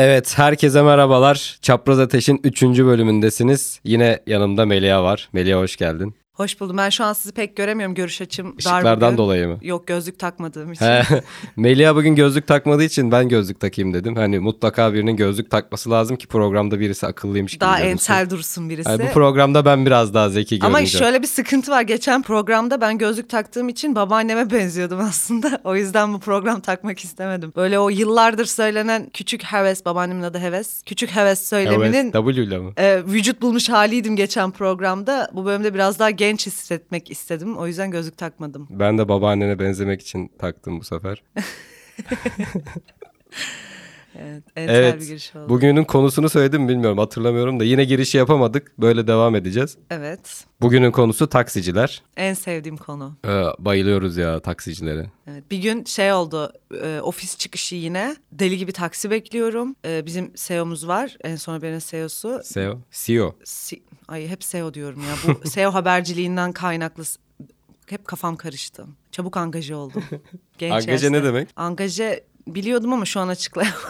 Evet, herkese merhabalar. Çapraz Ateş'in 3. bölümündesiniz. Yine yanımda Melia var. Melia hoş geldin. Hoş buldum. Ben şu an sizi pek göremiyorum. Görüş açım dar Işıklardan dolayı mı? Yok gözlük takmadığım için. Melia bugün gözlük takmadığı için ben gözlük takayım dedim. Hani mutlaka birinin gözlük takması lazım ki programda birisi akıllıymış gibi Daha görünsün. entel dursun birisi. Hani bu programda ben biraz daha zeki Ama görüneceğim. şöyle bir sıkıntı var. Geçen programda ben gözlük taktığım için babaanneme benziyordum aslında. O yüzden bu program takmak istemedim. Böyle o yıllardır söylenen küçük heves, babaannemin adı heves. Küçük heves söyleminin Evet, W ile mi? e, vücut bulmuş haliydim geçen programda. Bu bölümde biraz daha genç hissetmek istedim. O yüzden gözlük takmadım. Ben de babaannene benzemek için taktım bu sefer. Evet, entel Evet. bir giriş oldu. Bugünün konusunu söyledim mi bilmiyorum hatırlamıyorum da yine girişi yapamadık. Böyle devam edeceğiz. Evet. Bugünün konusu taksiciler. En sevdiğim konu. Ee, bayılıyoruz ya taksicilere. Evet, bir gün şey oldu e, ofis çıkışı yine deli gibi taksi bekliyorum. E, bizim SEO'muz var en son haberin SEO'su. SEO. CEO. Si- Ay hep SEO diyorum ya bu SEO haberciliğinden kaynaklı hep kafam karıştı. Çabuk angaje oldum. Genç Angaje yaşta. ne demek? Angaje biliyordum ama şu an açıklayamam.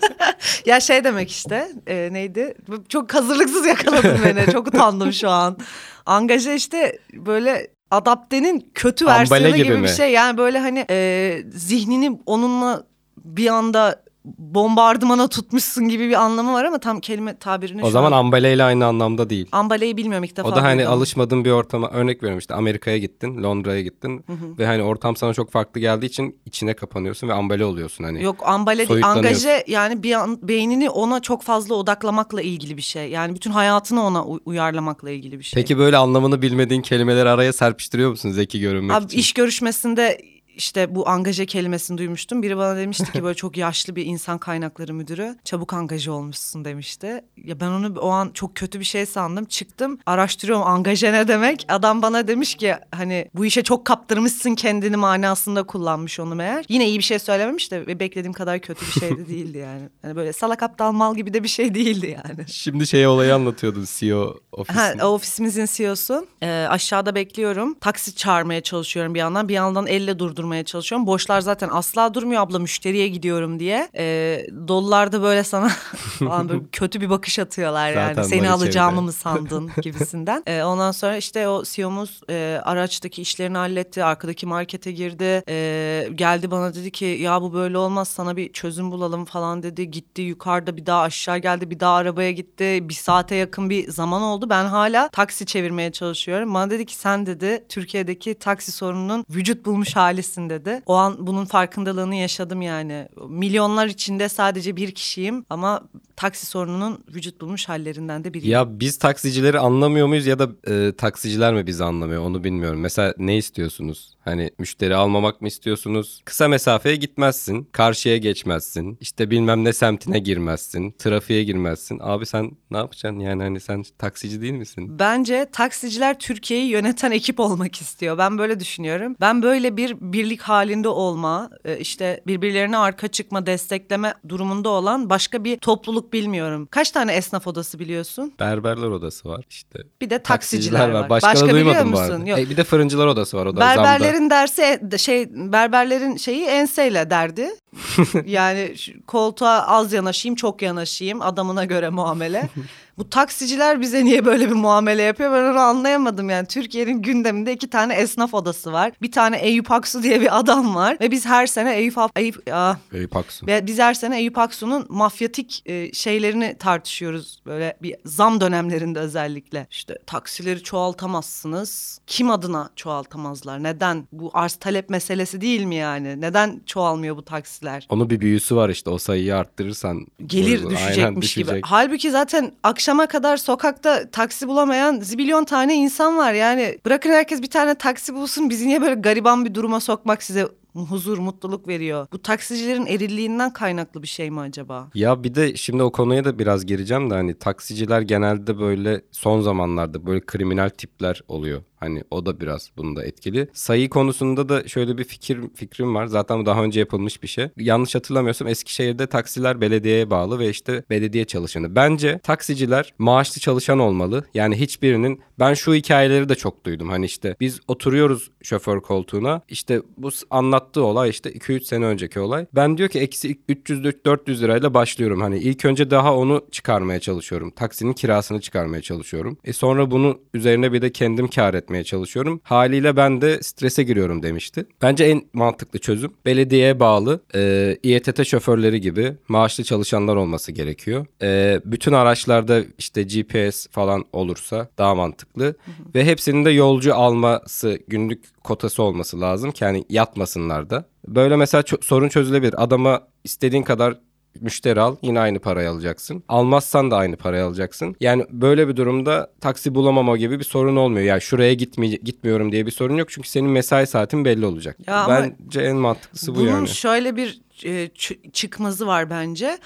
ya şey demek işte e, neydi? Çok hazırlıksız yakaladın beni. Çok utandım şu an. Angaje işte böyle adaptenin kötü Ambale versiyonu gibi gibi, bir şey. Yani böyle hani e, zihnini onunla bir anda bombardımana tutmuşsun gibi bir anlamı var ama tam kelime tabirini O zaman an... ambale ile aynı anlamda değil. Ambaleyi bilmiyorum ilk defa O da hani duydum. alışmadığın bir ortama örnek veriyorum işte Amerika'ya gittin, Londra'ya gittin ve hani ortam sana çok farklı geldiği için içine kapanıyorsun ve ambale oluyorsun hani. Yok ambale değil angaje yani bir an, beynini ona çok fazla odaklamakla ilgili bir şey. Yani bütün hayatını ona uyarlamakla ilgili bir şey. Peki böyle anlamını bilmediğin kelimeleri araya serpiştiriyor musun zeki görünmek Abi için? iş görüşmesinde işte bu angaje kelimesini duymuştum. Biri bana demişti ki böyle çok yaşlı bir insan kaynakları müdürü. Çabuk angaje olmuşsun demişti. Ya ben onu o an çok kötü bir şey sandım. Çıktım araştırıyorum angaje ne demek. Adam bana demiş ki hani bu işe çok kaptırmışsın kendini manasında kullanmış onu meğer. Yine iyi bir şey söylememiş de ve beklediğim kadar kötü bir şey de değildi yani. Hani böyle salak aptal mal gibi de bir şey değildi yani. Şimdi şey olayı anlatıyordun CEO ofisi. Ha, ofisimizin CEO'su. Ee, aşağıda bekliyorum. Taksi çağırmaya çalışıyorum bir yandan. Bir yandan elle durdurmaya çalışıyorum. Boşlar zaten asla durmuyor abla müşteriye gidiyorum diye. Ee, dolular da böyle sana falan böyle kötü bir bakış atıyorlar yani. Zaten Seni alacağımı içeride. mı sandın gibisinden. Ee, ondan sonra işte o CEO'muz e, araçtaki işlerini halletti. Arkadaki markete girdi. Ee, geldi bana dedi ki ya bu böyle olmaz sana bir çözüm bulalım falan dedi. Gitti yukarıda bir daha aşağı geldi. Bir daha arabaya gitti. Bir saate yakın bir zaman oldu. Ben hala taksi çevirmeye çalışıyorum. Bana dedi ki sen dedi Türkiye'deki taksi sorununun vücut bulmuş halisin dedi. O an bunun farkındalığını yaşadım yani. Milyonlar içinde sadece bir kişiyim ama taksi sorununun vücut bulmuş hallerinden de biriyim. Ya biz taksicileri anlamıyor muyuz ya da e, taksiciler mi bizi anlamıyor onu bilmiyorum. Mesela ne istiyorsunuz? Hani müşteri almamak mı istiyorsunuz? Kısa mesafeye gitmezsin, karşıya geçmezsin, işte bilmem ne semtine girmezsin, trafiğe girmezsin. Abi sen ne yapacaksın yani hani sen taksici değil misin? Bence taksiciler Türkiye'yi yöneten ekip olmak istiyor. Ben böyle düşünüyorum. Ben böyle bir birlik halinde olma, e, işte birbirlerine arka çıkma, destekleme durumunda olan başka bir topluluk bilmiyorum. Kaç tane esnaf odası biliyorsun? Berberler odası var işte. Bir de taksiciler, var. Başka, biliyor duymadım bu musun? Yok. E, bir de fırıncılar odası var o da zamda. Berberlerin dersi e, şey berberlerin şeyi enseyle derdi. yani koltuğa az yanaşayım çok yanaşayım adamına göre muamele. Bu taksiciler bize niye böyle bir muamele yapıyor ben onu anlayamadım yani. Türkiye'nin gündeminde iki tane esnaf odası var. Bir tane Eyüp Aksu diye bir adam var ve biz her sene Eyüp, Eyüp ah, Eyüp Aksu. ve biz her sene Eyüp Aksu'nun mafyatik e, şeylerini tartışıyoruz. Böyle bir zam dönemlerinde özellikle. İşte taksileri çoğaltamazsınız. Kim adına çoğaltamazlar? Neden? Bu arz talep meselesi değil mi yani? Neden çoğalmıyor bu taksiler? Onun bir büyüsü var işte o sayıyı arttırırsan. Gelir Aynen, düşecekmiş gibi. düşecek. Halbuki zaten akşama kadar sokakta taksi bulamayan zibilyon tane insan var. Yani bırakın herkes bir tane taksi bulsun. Bizi niye böyle gariban bir duruma sokmak size huzur, mutluluk veriyor? Bu taksicilerin erilliğinden kaynaklı bir şey mi acaba? Ya bir de şimdi o konuya da biraz gireceğim de hani taksiciler genelde böyle son zamanlarda böyle kriminal tipler oluyor. Hani o da biraz bunda etkili. Sayı konusunda da şöyle bir fikir fikrim var. Zaten bu daha önce yapılmış bir şey. Yanlış hatırlamıyorsam Eskişehir'de taksiler belediyeye bağlı ve işte belediye çalışanı. Bence taksiciler maaşlı çalışan olmalı. Yani hiçbirinin ben şu hikayeleri de çok duydum. Hani işte biz oturuyoruz şoför koltuğuna. İşte bu anlattığı olay işte 2-3 sene önceki olay. Ben diyor ki eksi 300-400 lirayla başlıyorum. Hani ilk önce daha onu çıkarmaya çalışıyorum. Taksinin kirasını çıkarmaya çalışıyorum. E sonra bunu üzerine bir de kendim kar etmeye çalışıyorum. Haliyle ben de strese giriyorum demişti. Bence en mantıklı çözüm belediyeye bağlı e, İETT şoförleri gibi maaşlı çalışanlar olması gerekiyor. E, bütün araçlarda işte GPS falan olursa daha mantıklı. Ve hepsinin de yolcu alması günlük kotası olması lazım ki hani yatmasınlar da. Böyle mesela sorun çözülebilir. Adama istediğin kadar müşteri al yine aynı parayı alacaksın. Almazsan da aynı parayı alacaksın. Yani böyle bir durumda taksi bulamama gibi bir sorun olmuyor. Yani şuraya gitmeye gitmiyorum diye bir sorun yok. Çünkü senin mesai saatin belli olacak. Ya ama Bence en mantıklısı bu Bunun yani. şöyle bir e, çıkmazı var bence.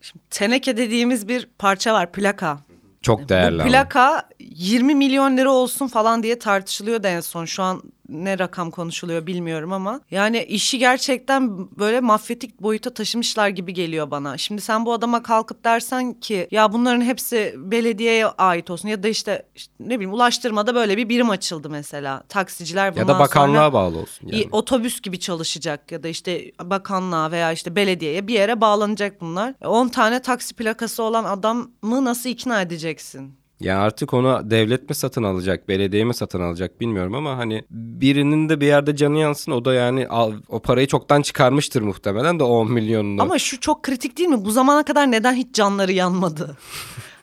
Şimdi teneke dediğimiz bir parça var plaka. Çok değerli Bu ama. plaka 20 milyon lira olsun falan diye tartışılıyordu en son. Şu an ne rakam konuşuluyor bilmiyorum ama. Yani işi gerçekten böyle mafyatik boyuta taşımışlar gibi geliyor bana. Şimdi sen bu adama kalkıp dersen ki ya bunların hepsi belediyeye ait olsun ya da işte, işte ne bileyim ulaştırmada böyle bir birim açıldı mesela. Taksiciler bundan Ya da bakanlığa sonra bağlı olsun yani. otobüs gibi çalışacak ya da işte bakanlığa veya işte belediyeye bir yere bağlanacak bunlar. 10 tane taksi plakası olan adamı nasıl ikna edeceksin? Ya artık onu devlet mi satın alacak, belediye mi satın alacak bilmiyorum ama hani birinin de bir yerde canı yansın. O da yani al- o parayı çoktan çıkarmıştır muhtemelen de 10 milyonunu. Ama şu çok kritik değil mi? Bu zamana kadar neden hiç canları yanmadı?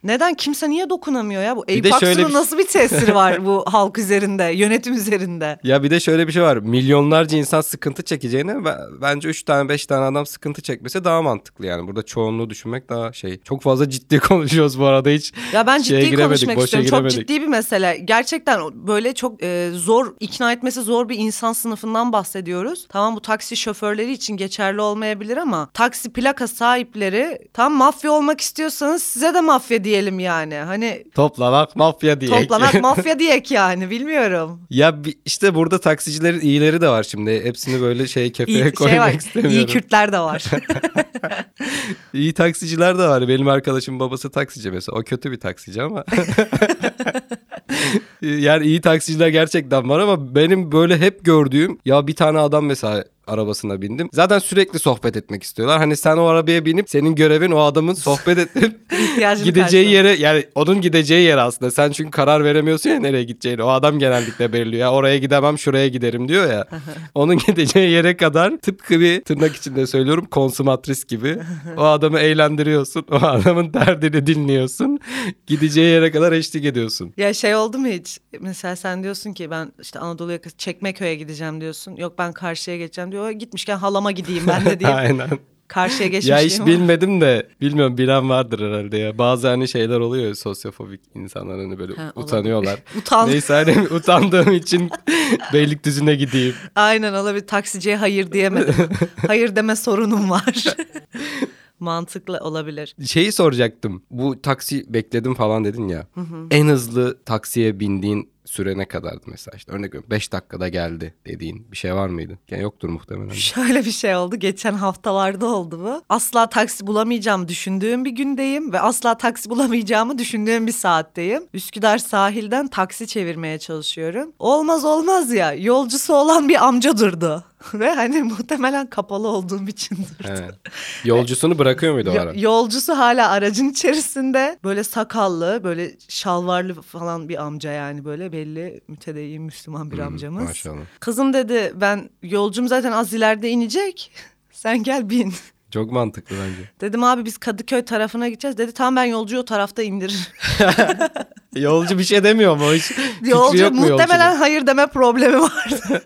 Neden kimse niye dokunamıyor ya? Bu Eyüp Aksu'nun bir- nasıl bir tesiri var bu halk üzerinde, yönetim üzerinde? Ya bir de şöyle bir şey var. Milyonlarca insan sıkıntı çekeceğine ben- bence 3 tane 5 tane adam sıkıntı çekmese daha mantıklı yani. Burada çoğunluğu düşünmek daha şey. Çok fazla ciddi konuşuyoruz bu arada hiç. Ya ben ciddi konuşmak istiyorum. Çok giremedik. ciddi bir mesele. Gerçekten böyle çok e, zor ikna etmesi zor bir insan sınıfından bahsediyoruz. Tamam bu taksi şoförleri için geçerli olmayabilir ama taksi plaka sahipleri tam mafya olmak istiyorsanız size de mafya diyelim yani. Hani Toplamak mafya diye. toplamak mafya diyek yani bilmiyorum. ya işte burada taksicilerin iyileri de var şimdi. Hepsini böyle şey kefeye İyi, koymak şey var, istemiyorum. iyi Kürtler de var. İyi taksiciler de var. Benim arkadaşım babası taksici mesela. O kötü bir taksici ama. yani iyi taksiciler gerçekten var ama benim böyle hep gördüğüm ya bir tane adam mesela arabasına bindim. Zaten sürekli sohbet etmek istiyorlar. Hani sen o arabaya binip senin görevin o adamın sohbet edip İhtiyacını gideceği yere yani onun gideceği yer aslında. Sen çünkü karar veremiyorsun ya nereye gideceğini. O adam genellikle belirliyor. Ya oraya gidemem şuraya giderim diyor ya. onun gideceği yere kadar tıpkı bir tırnak içinde söylüyorum konsumatris gibi. O adamı eğlendiriyorsun. O adamın derdini dinliyorsun. Gideceği yere kadar eşlik ediyorsun. Ya şey oldu mu hiç? Mesela sen diyorsun ki ben işte Anadolu yakası Çekmeköy'e gideceğim diyorsun. Yok ben karşıya geçeceğim diyor. Gitmişken halama gideyim ben de diye Aynen. karşıya geçmiş. Ya hiç bilmedim de bilmiyorum bilen vardır herhalde ya. Bazı hani şeyler oluyor sosyofobik insanlar hani böyle Ha, utanıyorlar. Utan. Neyse hani utandığım için Beylikdüzü'ne gideyim. Aynen olabilir. Taksiciye hayır diyemedim. hayır deme sorunum var. Mantıklı olabilir. Şeyi soracaktım. Bu taksi bekledim falan dedin ya. En hızlı taksiye bindiğin süre ne kadardı mesela? İşte örnek veriyorum 5 dakikada geldi dediğin bir şey var mıydı? Yani yoktur muhtemelen. Şöyle bir şey oldu. Geçen haftalarda oldu bu. Asla taksi bulamayacağım düşündüğüm bir gündeyim ve asla taksi bulamayacağımı düşündüğüm bir saatteyim. Üsküdar sahilden taksi çevirmeye çalışıyorum. Olmaz olmaz ya. Yolcusu olan bir amca durdu. Ve hani muhtemelen kapalı olduğum için durdu. Evet. Yolcusunu bırakıyor muydu o ara? yolcusu hala aracın içerisinde böyle sakallı böyle şalvarlı falan bir amca yani böyle belli mütedeyyin Müslüman bir amcamız. Hmm, Maşallah. Kızım dedi ben yolcum zaten az ileride inecek. Sen gel bin. Çok mantıklı bence. Dedim abi biz Kadıköy tarafına gideceğiz. Dedi tamam ben yolcuyu o tarafta indiririm. Yolcu bir şey demiyor mu? Hiç Yolcu yok mu muhtemelen yolcunun? hayır deme problemi vardı.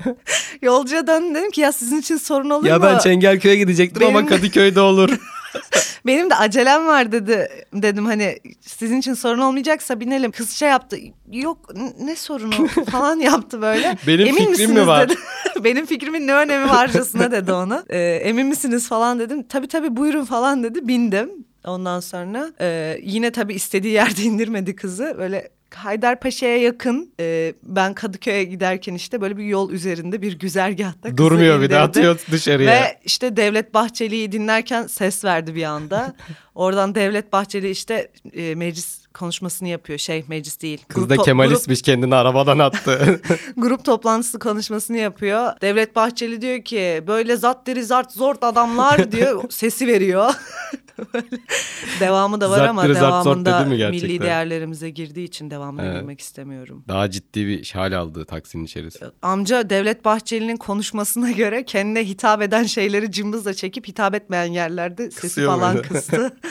Yolcuya döndüm dedim ki ya sizin için sorun olur Ya mu? ben Çengelköy'e gidecektim ama Benim- Kadıköy'de olur. Benim de acelem var dedi. Dedim hani sizin için sorun olmayacaksa binelim. Kız şey yaptı. Yok ne sorunu falan yaptı böyle. Benim Emin fikrim mi var? Dedi. Benim fikrimin ne önemi varcasına dedi ona. Ee, emin misiniz falan dedim. Tabii tabii buyurun falan dedi. Bindim. Ondan sonra e, yine tabii istediği yerde indirmedi kızı. Böyle Haydarpaşa'ya yakın e, ben Kadıköy'e giderken işte böyle bir yol üzerinde bir güzergahta Durmuyor bir de atıyor dışarıya. Ve işte Devlet Bahçeli'yi dinlerken ses verdi bir anda. Oradan Devlet Bahçeli işte e, meclis konuşmasını yapıyor. Şey meclis değil. Kız Grup da Kemalistmiş kendini arabadan attı. Grup, grup toplantısı konuşmasını yapıyor. Devlet Bahçeli diyor ki böyle zat diri zart zort adamlar diyor. Sesi veriyor. Devamı da var Zart ama devamında milli değerlerimize girdiği için devamına Evet. girmek istemiyorum. Daha ciddi bir hal aldı taksinin içerisi. Amca Devlet Bahçeli'nin konuşmasına göre kendine hitap eden şeyleri cımbızla çekip hitap etmeyen yerlerde sesi Kısıyor falan muydu? kıstı.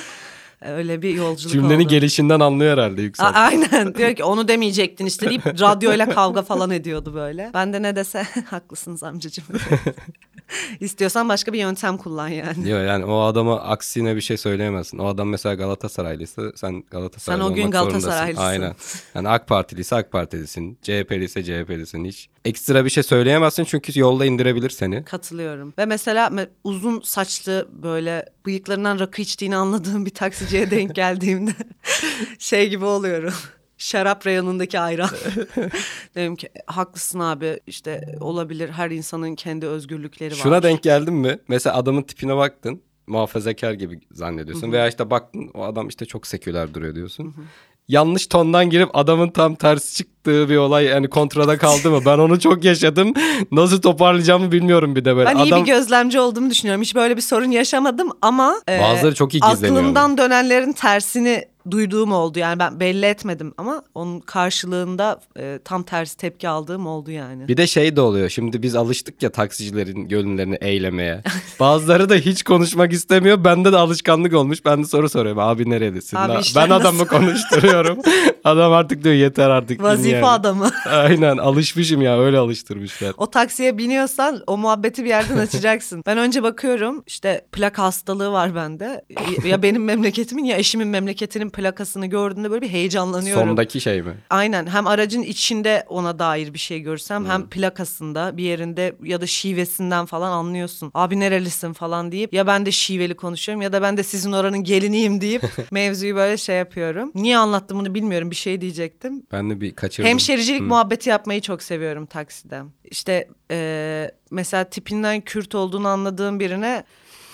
Öyle bir yolculuk Cümlenin oldu. gelişinden anlıyor herhalde A- Yüksel. aynen diyor ki onu demeyecektin işte deyip radyoyla kavga falan ediyordu böyle. Ben de ne dese haklısınız amcacığım. İstiyorsan başka bir yöntem kullan yani. Diyor yani o adama aksine bir şey söyleyemezsin. O adam mesela Galatasaraylıysa sen Galatasaraylı Sen o gün zorundasın. Galatasaraylısın. Aynen. Yani AK Partiliyse AK Partilisin. CHP'liyse CHP'lisin. Hiç ekstra bir şey söyleyemezsin çünkü yolda indirebilir seni. Katılıyorum. Ve mesela me- uzun saçlı böyle bıyıklarından rakı içtiğini anladığım bir taksiciye denk geldiğimde şey gibi oluyorum. Şarap reyonundaki ayran. Dedim ki haklısın abi işte olabilir her insanın kendi özgürlükleri var. Şuna denk geldin mi? Mesela adamın tipine baktın. Muhafazakar gibi zannediyorsun. Veya işte baktın o adam işte çok seküler duruyor diyorsun. Yanlış tondan girip adamın tam tersi çıktığı bir olay yani kontrada kaldı mı? Ben onu çok yaşadım. Nasıl toparlayacağımı bilmiyorum bir de böyle. Ben iyi Adam bir gözlemci olduğumu düşünüyorum. Hiç böyle bir sorun yaşamadım ama e, Bazıları çok iyi gizleniyor aklımdan dönenlerin tersini duyduğum oldu. Yani ben belli etmedim ama onun karşılığında e, tam tersi tepki aldığım oldu yani. Bir de şey de oluyor. Şimdi biz alıştık ya taksicilerin gönüllerini eylemeye. Bazıları da hiç konuşmak istemiyor. Bende de alışkanlık olmuş. Ben de soru soruyorum. Abi nerelisin? Abi ben adamı nasıl?" konuşturuyorum. Adam artık diyor yeter artık. bin Vazife yani. adamı. Aynen alışmışım ya öyle alıştırmışlar. O taksiye biniyorsan o muhabbeti bir yerden açacaksın. ben önce bakıyorum işte plaka hastalığı var bende. Ya benim memleketimin ya eşimin memleketinin plakasını gördüğümde böyle bir heyecanlanıyorum. Sondaki şey mi? Aynen hem aracın içinde ona dair bir şey görsem hem plakasında bir yerinde ya da şivesinden falan anlıyorsun. Abi nerelisin falan deyip ya ben de şiveli konuşuyorum ya da ben de sizin oranın geliniyim deyip mevzuyu böyle şey yapıyorum. Niye anlattım bunu bilmiyorum bir şey diyecektim. Ben de bir kaçırdım. Hemşericilik muhabbeti yapmayı çok seviyorum takside. İşte eee, mesela tipinden Kürt olduğunu anladığım birine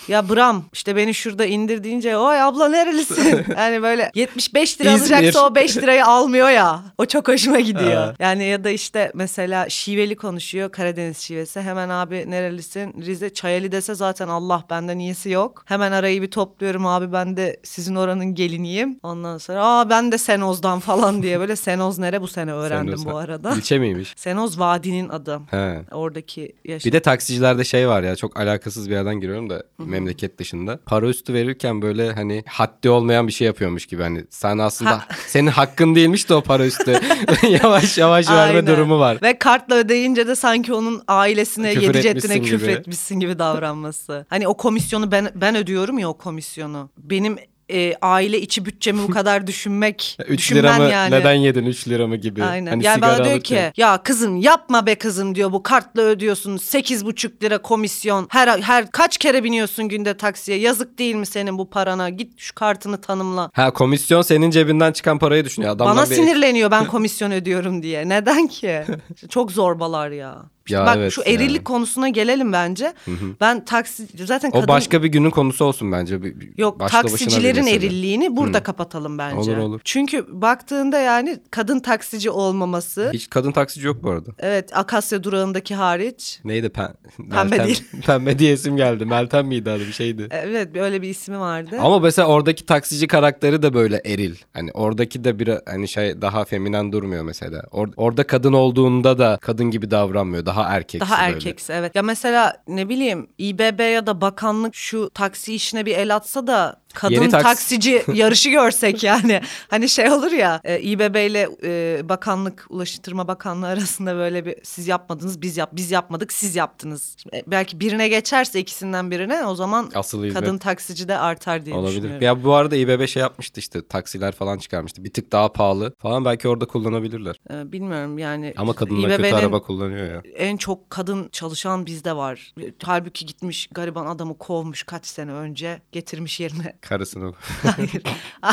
ya Bram işte beni şurada indir deyince oy abla nerelisin? yani böyle 75 lira İzmir. alacaksa o 5 lirayı almıyor ya. O çok hoşuma gidiyor. Yani ya da işte mesela şiveli konuşuyor Karadeniz şivesi. Hemen abi nerelisin? Rize Çayeli dese zaten Allah benden iyisi yok. Hemen arayı bir topluyorum abi ben de sizin oranın geliniyim. Ondan sonra aa ben de Senoz'dan falan diye böyle Senoz nere bu sene öğrendim Sen de- bu arada. İlçe miymiş? Senoz Vadi'nin adı. He. Oradaki yaş. Bir de taksicilerde şey var ya çok alakasız bir yerden giriyorum da memleket dışında. Para üstü verirken böyle hani haddi olmayan bir şey yapıyormuş gibi hani sen aslında Ha. senin hakkın değilmiş de o para üstü. yavaş yavaş verme Aynen. durumu var. Ve kartla ödeyince de sanki onun ailesine, Küfür yedi ceddine küfür etmişsin gibi davranması. Hani o komisyonu ben ben ödüyorum ya o komisyonu. Benim e, aile içi bütçemi bu kadar düşünmek 3 düşünmen lira mı yani. neden yedin 3 lira mı gibi. Aynen. Hani yani bana diyor ki ya kızım yapma be kızım diyor bu kartla ödüyorsun sekiz buçuk lira komisyon her her kaç kere biniyorsun günde taksiye yazık değil mi senin bu parana git şu kartını tanımla. Ha komisyon senin cebinden çıkan parayı düşünüyor. Adamlar Bana bir- sinirleniyor ben komisyon ödüyorum diye. Neden ki? Çok zorbalar ya. Ya bak evet şu erillik konusuna gelelim bence. Ben taksi zaten kadın O başka bir günün konusu olsun bence. Bir- Yok başlı taksicilerin erilliğini burada kapatalım bence. Olur, olur. Çünkü baktığında yani kadın taksici olmaması Hiç kadın taksici yok bu arada. evet Akasya durağındaki hariç Neydi? Pen... Pembe Meltem- değil. Pembe diye isim geldi. Meltem miydi adı bir şeydi. evet öyle bir ismi vardı. Ama mesela oradaki taksici karakteri de böyle eril. Hani oradaki de bir hani şey daha feminen durmuyor mesela. Or- orada kadın olduğunda da kadın gibi davranmıyor. Daha erkeksi Daha böyle. erkeksi evet. Ya mesela ne bileyim İBB ya da bakanlık şu taksi işine bir el atsa da kadın Yeni taks- taksici yarışı görsek yani. Hani şey olur ya e, İBB ile e, bakanlık Ulaştırma Bakanlığı arasında böyle bir siz yapmadınız biz yap biz yapmadık siz yaptınız. E, belki birine geçerse ikisinden birine o zaman Asıl kadın taksici de artar diye Olabilir. düşünüyorum. Ya bu arada İBB şey yapmıştı işte taksiler falan çıkarmıştı. Bir tık daha pahalı falan belki orada kullanabilirler. E, bilmiyorum yani. Ama kadınlar kötü araba kullanıyor ya. en çok kadın çalışan bizde var. Halbuki gitmiş gariban adamı kovmuş kaç sene önce getirmiş yerine Karısını. Hayır.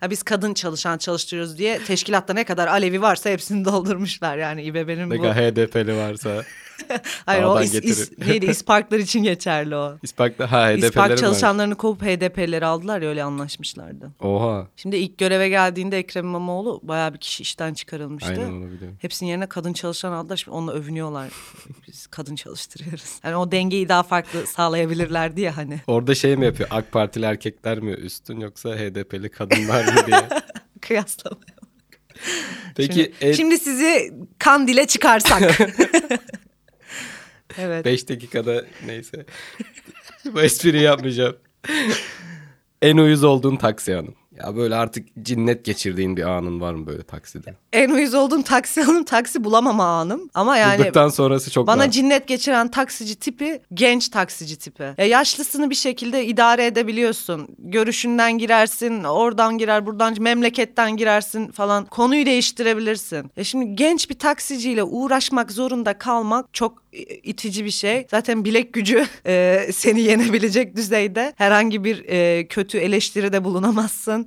Ha, Biz kadın çalışan çalıştırıyoruz diye teşkilatta ne kadar Alevi varsa hepsini doldurmuşlar yani İBB'nin Ne bu. kadar HDP'li varsa. Hayır o dağdan is, is, getirir. neydi İsparklar için geçerli o. İspark'ta ha HDP'leri İspark var. çalışanlarını kovup HDP'leri aldılar ya öyle anlaşmışlardı. Oha. Şimdi ilk göreve geldiğinde Ekrem İmamoğlu bayağı bir kişi işten çıkarılmıştı. Aynen onu biliyorum. Hepsinin yerine kadın çalışan aldılar. Şimdi onunla övünüyorlar. Biz kadın çalıştırıyoruz. Yani o dengeyi daha farklı sağlayabilirlerdi ya hani. Orada şey mi yapıyor? AK Partili erkekler mi üstün yoksa HDP'li kadınlar mı diye. Kıyaslama. Peki Şimdi, en- şimdi sizi kandile çıkarsak. Evet. 5 dakikada neyse. Bu espriyi yapmayacağım. en uyuz olduğun taksi anın. Ya böyle artık cinnet geçirdiğin bir anın var mı böyle takside? En uyuz olduğum taksi anım taksi bulamama anım. Ama yani Bulduktan sonrası çok bana rahat. cinnet geçiren taksici tipi genç taksici tipi. Ya yaşlısını bir şekilde idare edebiliyorsun. Görüşünden girersin, oradan girer, buradan memleketten girersin falan. Konuyu değiştirebilirsin. Ya şimdi genç bir taksiciyle uğraşmak zorunda kalmak çok e, itici bir şey. Zaten bilek gücü e, seni yenebilecek düzeyde. Herhangi bir e, kötü eleştiride bulunamazsın.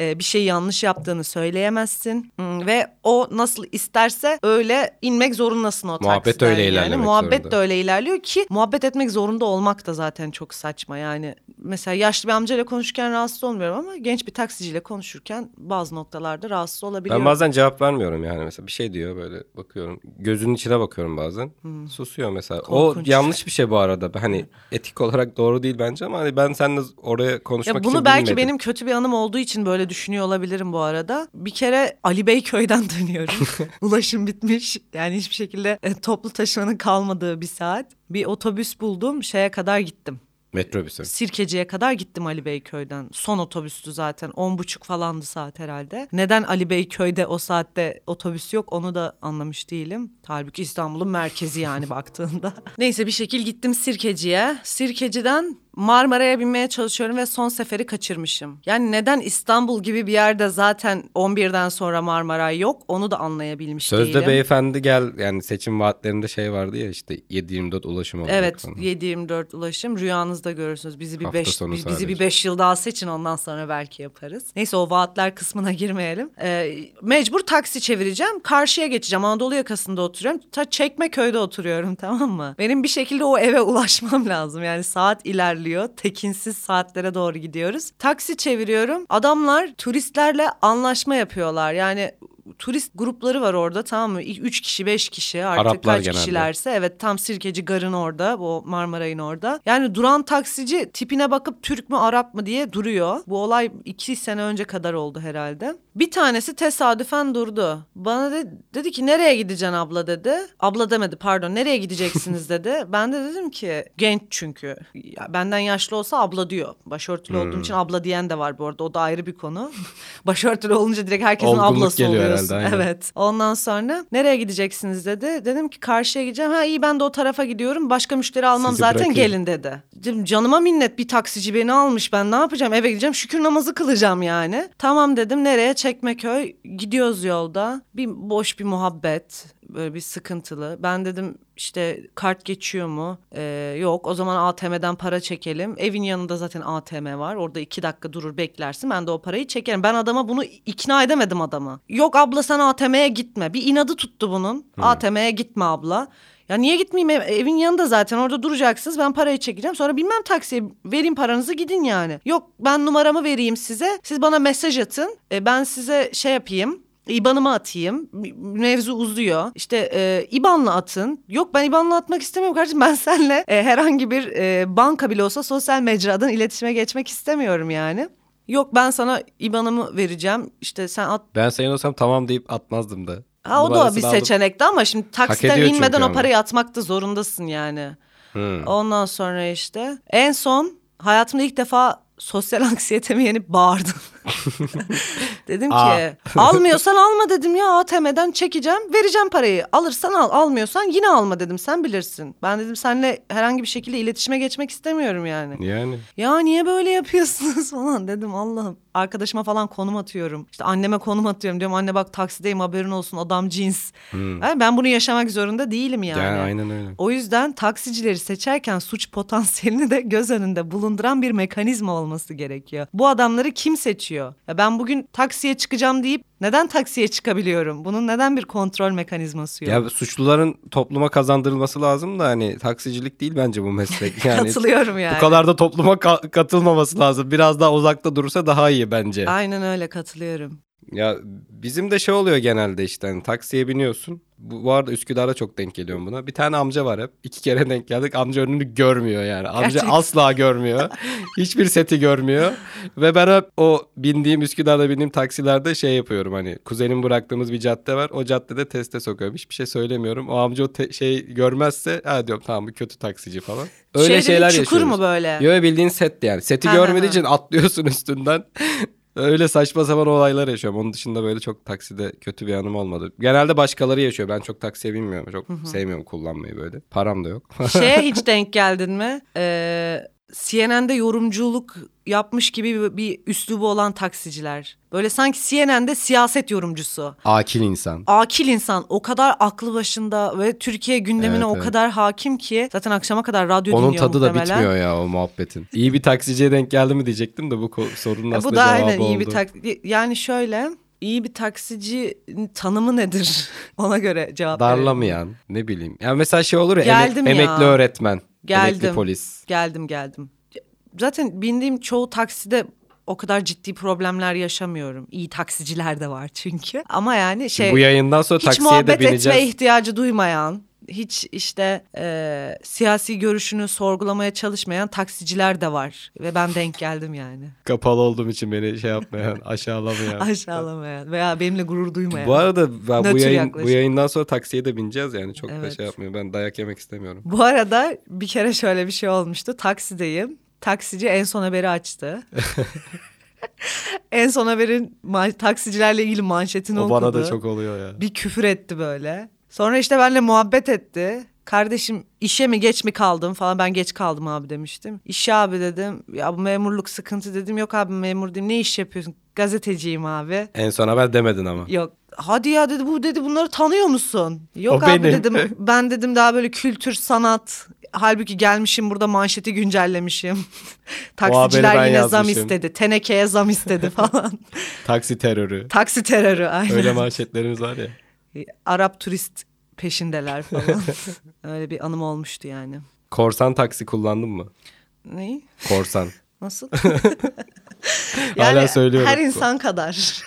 E, bir şey yanlış yaptığını söyleyemezsin. Hmm, ve o nasıl isterse öyle inmek zorundasın o Muhabbet taksiden öyle yani. ilerlemek Muhabbet zorunda. de öyle ilerliyor ki muhabbet etmek zorunda olmak da zaten çok saçma. Yani mesela yaşlı bir amcayla konuşurken rahatsız olmuyorum ama genç bir taksiciyle konuşurken bazı noktalarda rahatsız olabiliyorum. Ben bazen cevap vermiyorum yani mesela bir şey diyor böyle bakıyorum gözünün içine bakıyorum bazen susuyor mesela. Korkunç. O yanlış bir şey bu arada hani etik olarak doğru değil bence ama hani ben seninle oraya konuşmak Ya için bunu belki bilmedim. benim kötü bir anım olduğu için böyle düşünüyor olabilirim bu arada. Bir kere Ali Beyköy'den dönüyorum. Ulaşım bitmiş. Yani hiçbir şekilde e, toplu taşımanın kalmadığı bir saat. Bir otobüs buldum. Şeye kadar gittim. Metrobüse. Sirkeci'ye kadar gittim Ali Beyköy'den. Son otobüstü zaten. On buçuk falandı saat herhalde. Neden Ali Beyköy'de o saatte otobüs yok onu da anlamış değilim. Halbuki İstanbul'un merkezi yani baktığında. Neyse bir şekil gittim Sirkeci'ye. Sirkeci'den Marmara'ya binmeye çalışıyorum ve son seferi kaçırmışım. Yani neden İstanbul gibi bir yerde zaten 11'den sonra Marmara yok onu da anlayabilmiş Sözde değilim. beyefendi gel yani seçim vaatlerinde şey vardı ya işte 7-24 ulaşım olacak Evet falan. 7-24 ulaşım rüyanızda görürsünüz. Bizi bir Hafta 5 sonu bizi sadece. bir 5 yıl daha seçin ondan sonra belki yaparız. Neyse o vaatler kısmına girmeyelim. Ee, mecbur taksi çevireceğim. Karşıya geçeceğim. Anadolu yakasında oturuyorum. Ta Çekmeköy'de oturuyorum tamam mı? Benim bir şekilde o eve ulaşmam lazım. Yani saat ilerliyor. Tekinsiz saatlere doğru gidiyoruz. Taksi çeviriyorum. Adamlar turistlerle anlaşma yapıyorlar. Yani turist grupları var orada tamam mı? 3 kişi 5 kişi artık Araplar kaç genelde. kişilerse evet tam Sirkeci Gar'ın orada o Marmaray'ın orada. Yani duran taksici tipine bakıp Türk mü Arap mı diye duruyor. Bu olay 2 sene önce kadar oldu herhalde. Bir tanesi tesadüfen durdu. Bana de, dedi ki nereye gideceksin abla dedi. Abla demedi pardon nereye gideceksiniz dedi. Ben de dedim ki genç çünkü. Ya, benden yaşlı olsa abla diyor. Başörtülü Hmm. olduğum için abla diyen de var bu arada o da ayrı bir konu. Başörtülü olunca direkt herkesin Olgunluk ablası oluyorsun. Herhalde, aynen. Evet. Ondan sonra nereye gideceksiniz dedi. Dedim ki karşıya gideceğim. Ha iyi ben de o tarafa gidiyorum. Başka müşteri almam Sizi zaten bırakayım. gelin dedi. Dedim canıma minnet bir taksici beni almış. Ben ne yapacağım? Eve gideceğim. Şükür namazı kılacağım yani. Tamam dedim. Nereye? Çekmeköy. Gidiyoruz yolda. Bir boş bir muhabbet. Böyle bir sıkıntılı. Ben dedim işte kart geçiyor mu? Ee, yok. O zaman ATM'den para çekelim. Evin yanında zaten ATM var. Orada iki dakika durur beklersin. Ben de o parayı çekerim. Ben adama bunu ikna edemedim adama. Yok abla sen ATM'ye gitme. Bir inadı tuttu bunun. ATM'ye gitme abla. Ya niye gitmeyeyim Ev- evin yanında zaten orada duracaksınız ben parayı çekeceğim sonra bilmem taksiye vereyim paranızı gidin yani. Yok ben numaramı vereyim size siz bana mesaj atın E, ben size şey yapayım İban'ımı atayım. Mevzu uzuyor. İşte e, İban'la atın. Yok ben İban'la atmak istemiyorum kardeşim. Ben seninle e, herhangi bir e, banka bile olsa sosyal mecradan iletişime geçmek istemiyorum yani. Yok ben sana İban'ımı vereceğim. İşte sen at Ben sayın olsam tamam deyip atmazdım da. Ha o da bir aldım. seçenekti ama şimdi taksiden inmeden o ama. parayı atmak da zorundasın yani. Hmm. Ondan sonra işte en son hayatımda ilk defa sosyal anksiyetemi yenip bağırdım. dedim Aa. ki almıyorsan alma dedim ya ATM'den çekeceğim vereceğim parayı. Alırsan al almıyorsan yine alma dedim sen bilirsin. Ben dedim seninle herhangi bir şekilde iletişime geçmek istemiyorum yani. Yani. Ya niye böyle yapıyorsunuz falan dedim Allah'ım. arkadaşıma falan konum atıyorum. İşte anneme konum atıyorum. Diyorum anne bak taksideyim haberin olsun adam cins. Yani ben bunu yaşamak zorunda değilim yani. Yani aynen öyle. O yüzden taksicileri seçerken suç potansiyelini de göz önünde bulunduran bir mekanizma olması gerekiyor. Bu adamları kim seçiyor? Ya ben bugün taksiye çıkacağım deyip neden taksiye çıkabiliyorum? Bunun neden bir kontrol mekanizması yok? Ya suçluların topluma kazandırılması lazım da hani taksicilik değil bence bu meslek. Yani Katılıyorum yani. bu kadar da topluma ka- katılmaması lazım. Biraz daha uzakta durursa daha iyi bence. Aynen öyle katılıyorum. Ya bizim de şey oluyor genelde işte hani taksiye biniyorsun. Bu, bu arada Üsküdar'da çok denk geliyorum buna. Bir tane amca var hep. İki kere denk geldik. Amca önünü görmüyor yani. Amca Gerçekten. asla görmüyor. Hiçbir seti görmüyor. Ve ben hep o bindiğim Üsküdar'da bindiğim taksilerde şey yapıyorum hani. Kuzenim bıraktığımız bir cadde var. O caddede teste sokuyorum. Hiçbir şey söylemiyorum. O amca o te- şey görmezse ha diyorum tamam bu kötü taksici falan. Öyle Şey şeyler çukur yaşıyoruz. mu böyle? Yo bildiğin set yani. Seti ha, görmediği ha. için atlıyorsun üstünden. Öyle saçma sapan olaylar yaşıyorum. Onun dışında böyle çok takside kötü bir anım olmadı. Genelde başkaları yaşıyor. Ben çok taksiye binmiyorum. Çok sevmiyorum kullanmayı böyle. Param da yok. Şeye hiç denk geldin mi? Ee, CNN'de yorumculuk yapmış gibi bir, bir üslubu olan taksiciler. Böyle sanki CNN'de siyaset yorumcusu. Akil insan. Akil insan o kadar aklı başında ve Türkiye gündemine Evet, o evet. kadar hakim ki zaten akşama kadar radyo Onun dinliyor tadı da muhtemelen. bitmiyor ya o muhabbetin. İyi bir taksiciye denk geldi mi diyecektim de bu sorunun E, aslında bu da cevabı aynen iyi oldu. bir tak yani şöyle iyi bir taksici tanımı nedir? Ona göre cevap. Darlamayan ne bileyim. Ya mesela şey olur ya, emek- ya. emekli öğretmen. Emekli Geldim. polis. Geldim geldim. Zaten bindiğim çoğu takside o kadar ciddi problemler yaşamıyorum. İyi taksiciler de var çünkü. Ama yani şey bu yayından sonra hiç taksiye de muhabbet bineceğiz. etme ihtiyacı duymayan, hiç işte e, siyasi görüşünü sorgulamaya çalışmayan taksiciler de var. Ve ben denk geldim yani. Kapalı olduğum için beni şey yapmayan, aşağılamayan. Aşağılamayan veya benimle gurur duymayan. Bu arada ben bu, yayın, yaklaşım. bu yayından sonra taksiye de bineceğiz yani çok da Evet. şey yapmıyor. Ben dayak yemek istemiyorum. Bu arada bir kere şöyle bir şey olmuştu. Taksideyim. Taksici en son haberi açtı. en son haberin taksicilerle ilgili manşetini o okudu. bana da çok oluyor ya. Bir küfür etti böyle. Sonra işte benimle muhabbet etti. Kardeşim işe mi geç mi kaldım falan ben geç kaldım abi demiştim. İşe abi dedim. Ya bu memurluk sıkıntı dedim. Yok abi memur değilim. Ne iş yapıyorsun? Gazeteciyim abi. En son haber demedin ama. Yok. Hadi ya dedi bu dedi bunları tanıyor musun? Yok O abi benim. dedim. Ben dedim daha böyle kültür sanat. Halbuki gelmişim burada manşeti güncellemişim. Taksiciler yine zam yazmışım. istedi. Tenekeye zam istedi falan. Taksi terörü. Taksi terörü aynen. Öyle manşetlerimiz var ya. Arap turist peşindeler falan. Öyle bir anım olmuştu yani. Korsan taksi kullandın mı? Ne? Korsan. Nasıl? Hala söylüyorum. Her insan kadar.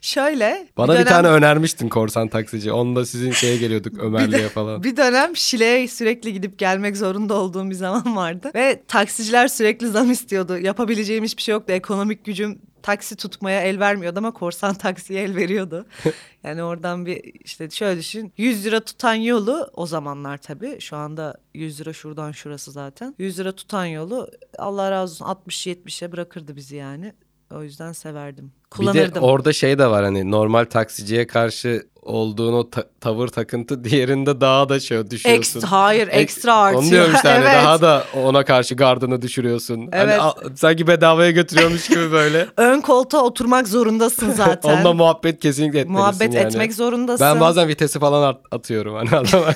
Şöyle. Bana bir, dönem- tane önermiştin korsan taksici. Onunla sizin şeye geliyorduk Ömerli'ye falan. Bir dönem Şile'ye sürekli gidip gelmek zorunda olduğum bir zaman vardı. Ve taksiciler sürekli zam istiyordu. Yapabileceğim hiçbir şey yoktu. Ekonomik gücüm taksi tutmaya el vermiyordu ama korsan taksiye el veriyordu. yani oradan bir işte şöyle düşün. 100 lira tutan yolu o zamanlar tabii. Şu anda 100 lira şuradan şurası zaten. 100 lira tutan yolu Allah razı olsun 60-70'e bırakırdı bizi yani. O yüzden severdim. Bir Kullanırdım. de orada şey de var hani normal taksiciye karşı olduğun o ta- tavır takıntı diğerinde daha da şey düşüyorsun. Ekstra, hayır Ek- ekstra artıyor. Onu diyorum işte hani Evet. daha da ona karşı gardını düşürüyorsun. Hani Evet. a- sanki bedavaya götürüyormuş gibi böyle. Ön koltuğa oturmak zorundasın zaten. Onunla muhabbet kesinlikle etmelisin Muhabbet yani. etmek zorundasın. Ben bazen vitesi falan at- atıyorum hani adama.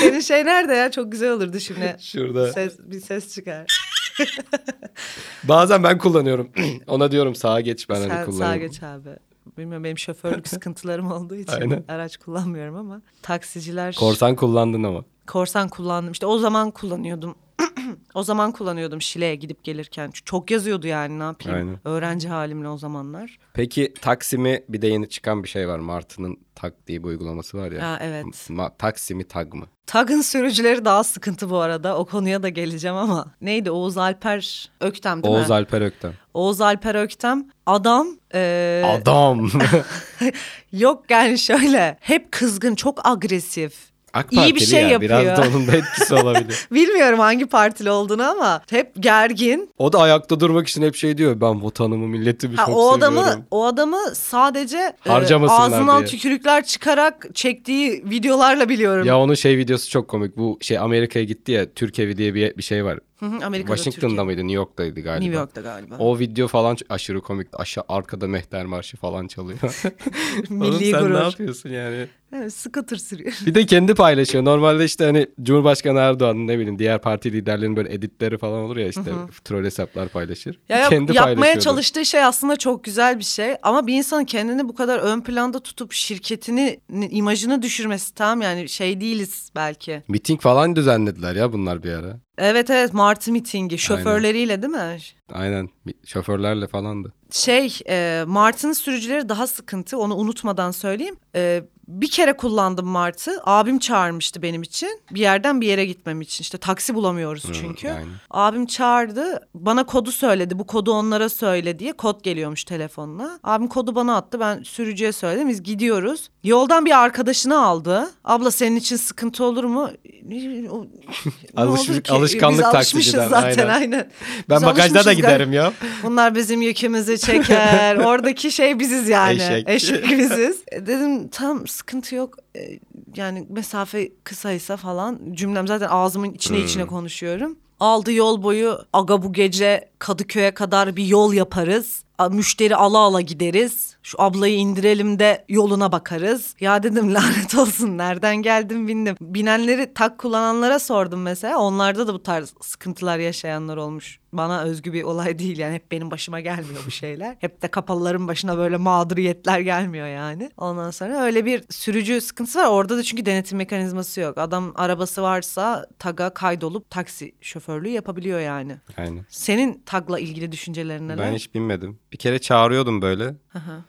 Senin şey nerede ya? Çok güzel olurdu şimdi. Şurada. Ses, bir ses çıkar. Bazen ben kullanıyorum. Ona diyorum sağa geç ben hani Sen kullanıyorum. sağa geç abi. Bilmiyorum benim şoförlük sıkıntılarım olduğu için Aynen. araç kullanmıyorum ama taksiciler Korsan kullandın ama. korsan kullandım. İşte o zaman kullanıyordum. o zaman kullanıyordum Şile'ye gidip gelirken. Çok yazıyordu yani ne yapayım. Aynen. Öğrenci halimle o zamanlar. Peki Taksim'i bir de yeni çıkan bir şey var. Martı'nın Tag diye bir uygulaması var ya. Ha, evet. Ma- Taksim'i Tag mı? Tag'ın sürücüleri daha sıkıntı bu arada. O konuya da geleceğim ama. Neydi Oğuz Alper Öktem değil Oğuz mi? Alper Öktem. Oğuz Alper Öktem adam e, Adam. yok yani şöyle hep kızgın çok agresif. AK İyi bir şey ya. yapıyor. Biraz da onun da etkisi olabilir. Bilmiyorum hangi partili olduğunu ama hep gergin. O da ayakta durmak için hep şey diyor. Ben vatanımı, milletimi Ha, çok o seviyorum. adamı o adamı sadece e, ağzından diye. tükürükler çıkarak çektiği videolarla biliyorum. Ya onun şey videosu çok komik. Bu şey Amerika'ya gitti ya Türk evi diye bir, bir şey var. Hı hı, Amerika'da Washington'da Türkiye. mıydı? New York'taydı galiba. New York'ta galiba. O video falan aşırı komik. Aşağı arkada mehter marşı falan çalıyor. Oğlum Milli sen gurur. ne yapıyorsun yani? Evet, scooter sürüyor. Bir de kendi paylaşıyor. Normalde işte hani Cumhurbaşkanı Erdoğan'ın ne bileyim diğer parti liderlerinin böyle editleri falan olur ya işte troll hesaplar paylaşır. Ya yap- kendi yapmaya çalıştığı şey aslında çok güzel bir şey ama bir insanın kendini bu kadar ön planda tutup şirketini ni- imajını düşürmesi tam yani şey değiliz belki. Miting falan düzenlediler ya bunlar bir ara. Evet evet Martı mitingi şoförleriyle değil mi? Aynen şoförlerle falandı. Şey e, Martı'nın sürücüleri daha sıkıntı onu unutmadan söyleyeyim. E, bir kere kullandım Martı. Abim çağırmıştı benim için. Bir yerden bir yere gitmem için. İşte taksi bulamıyoruz çünkü. aynen. Abim çağırdı. Bana kodu söyledi. Bu kodu onlara söyle diye. Kod geliyormuş telefonuna. Abim kodu bana attı. Ben sürücüye söyledim. Biz gidiyoruz. Yoldan bir arkadaşını aldı. Abla senin için sıkıntı olur mu? Ne- alışkanlık Biz alışmışız zaten aynen. aynen. Ben Biz bagajda da giderim ya. Bunlar bizim yükümüzü çeker. Oradaki şey biziz yani. Eşek. Eşek biziz. E, Dedim tam sıkıntı yok. E, Yani mesafe kısaysa falan. Cümlem zaten ağzımın içine içine konuşuyorum. Aldı yol boyu aga bu gece Kadıköy'e kadar bir yol yaparız. Müşteri ala ala gideriz. Şu ablayı indirelim de yoluna bakarız. Ya dedim lanet olsun nereden geldim bildim. Binenleri tak kullananlara sordum mesela. Onlarda da bu tarz sıkıntılar yaşayanlar olmuş. Bana özgü bir olay değil yani hep benim başıma gelmiyor bu şeyler. Hep de kapalıların başına böyle mağduriyetler gelmiyor yani. Ondan sonra öyle bir sürücü sıkıntısı var. Orada da çünkü denetim mekanizması yok. Adam arabası varsa taga kaydolup taksi şoförlüğü yapabiliyor yani. Aynen. Senin tagla ilgili düşüncelerin neler? Ben hiç binmedim. Bir kere çağırıyordum böyle. Hı hı.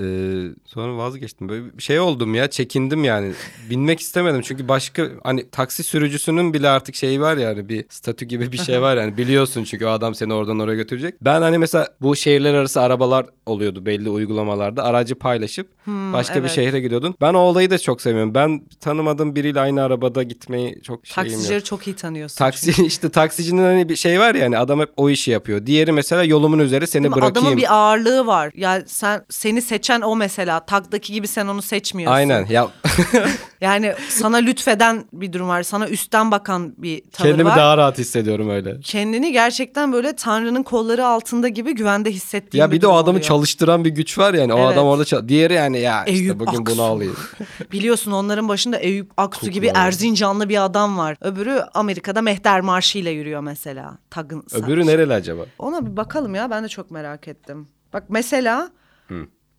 Ee, sonra vazgeçtim. Böyle bir şey oldum ya çekindim yani. Binmek istemedim çünkü başka hani taksi sürücüsünün bile artık şeyi var yani bir statü gibi bir şey var yani biliyorsun çünkü o adam seni oradan oraya götürecek. Ben hani mesela bu şehirler arası arabalar oluyordu belli uygulamalarda aracı paylaşıp başka bir evet. şehre gidiyordun. Ben o olayı da çok seviyorum. Ben tanımadığım biriyle aynı arabada gitmeyi çok şeyim yok. Taksicileri çok iyi tanıyorsun. Taksi işte taksicinin hani bir şey var yani adam hep o işi yapıyor. Diğeri mesela yolumun üzeri seni mi? bırakayım. Adamın bir ağırlığı var. Ya sen seni seçen o mesela. Tagdaki gibi sen onu seçmiyorsun. Aynen ya Yani sana lütfeden bir durum var. Sana üstten bakan bir tavır kendimi var. daha rahat hissediyorum öyle. Kendini gerçekten böyle Tanrı'nın kolları altında gibi güvende hissettiğin Ya bir de durum o adamı oluyor. çalıştıran bir güç var yani. O Evet. adam orada çal- Diğeri yani ya işte Eyüp bugün Aksu. bunu alayım. Biliyorsun onların başında Eyüp Aksu Kukla gibi. Erzincanlı bir adam var. Öbürü Amerika'da Mehter Marşı ile yürüyor mesela. Tagın Öbürü nereli acaba? Ona bir bakalım ya ben de çok merak ettim. Bak mesela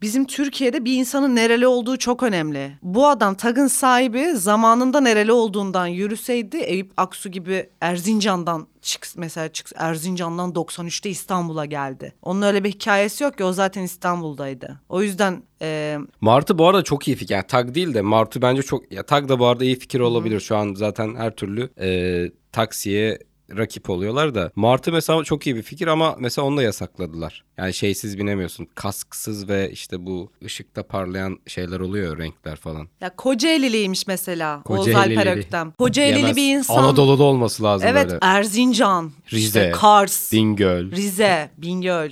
bizim Türkiye'de bir insanın nereli olduğu çok önemli. Bu adam tagın sahibi zamanında nereli olduğundan yürüseydi Eyüp Aksu gibi Erzincan'dan çık mesela çık Erzincan'dan 93'te İstanbul'a geldi. Onun öyle bir hikayesi yok ki o zaten İstanbul'daydı. O yüzden e, Martı bu arada çok iyi fikir. Yani tag değil de Martı bence çok... Ya tag da bu arada iyi fikir olabilir. Şu an zaten her türlü e, taksiye rakip oluyorlar da. Martı mesela çok iyi bir fikir ama mesela onu da yasakladılar. Yani şeysiz binemiyorsun. Kasksız ve işte bu ışıkta parlayan şeyler oluyor renkler falan. ya Kocaeliliymiş mesela Oğuz Kocaelili. Alper Öktem. Kocaelili Yemez. bir insan. Anadolu'da olması lazım Evet böyle. Erzincan, Rize, işte Kars, Bingöl, Rize, Bingöl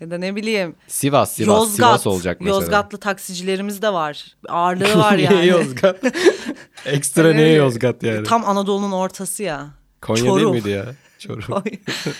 ya da ne bileyim Sivas, Sivas, Yozgat, Sivas olacak mesela. Yozgatlı taksicilerimiz de var. Ağırlığı var yani. Niye Yozgat? Ekstra Yani niye Yozgat yani? Tam Anadolu'nun ortası ya. Konya Çorum. değil miydi ya? Çorum.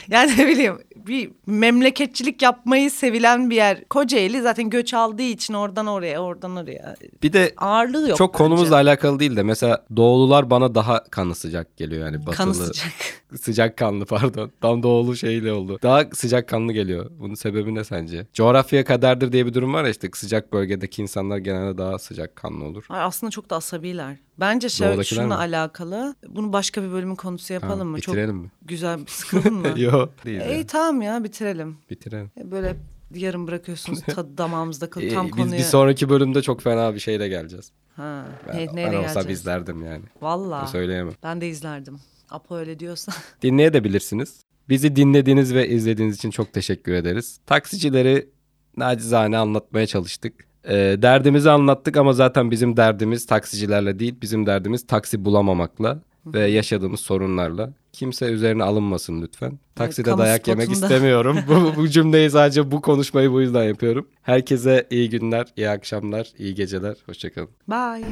yani ne bileyim bir memleketçilik yapmayı sevilen bir yer. Kocaeli zaten göç aldığı için oradan oraya oradan oraya. Bir de Ağırlığı yok çok bence. konumuzla alakalı değil de mesela doğulular bana daha kanı sıcak geliyor yani batılı. Kanı sıcak. Sıcak kanlı pardon. Tam doğulu şeyle oldu. Daha sıcak kanlı geliyor. Bunun sebebi ne sence? Coğrafya kaderdir diye bir durum var ya işte sıcak bölgedeki insanlar genelde daha sıcak kanlı olur. Ay, aslında çok da asabiler. Bence şöyle şununla mi? alakalı. Bunu başka bir bölümün konusu yapalım Ha, mı? Çok bitirelim mi? güzel. Sıkıldın mı? Yok değil. İyi ya. tamam ya bitirelim. Bitirelim. E, Böyle yarım bırakıyorsunuz tadı damağımızda kalıyor. Tam biz konuya. bir sonraki bölümde çok fena bir şeyle geleceğiz. Ha, Ben, ne, ben neyle olsa geleceğiz? izlerdim yani. Valla. Söyleyemem. Ben de izlerdim. Apo öyle diyorsa. Dinleyebilirsiniz. Bizi dinlediğiniz ve izlediğiniz için çok teşekkür ederiz. Taksicileri nacizane anlatmaya çalıştık. Ee, derdimizi anlattık ama zaten bizim derdimiz taksicilerle değil, bizim derdimiz taksi bulamamakla ve yaşadığımız sorunlarla. Kimse üzerine alınmasın lütfen. Takside kamu dayak yemek spotunda. istemiyorum. bu, bu cümleyi sadece bu konuşmayı bu yüzden yapıyorum. Herkese iyi günler, iyi akşamlar, iyi geceler. Hoşçakalın. Bye.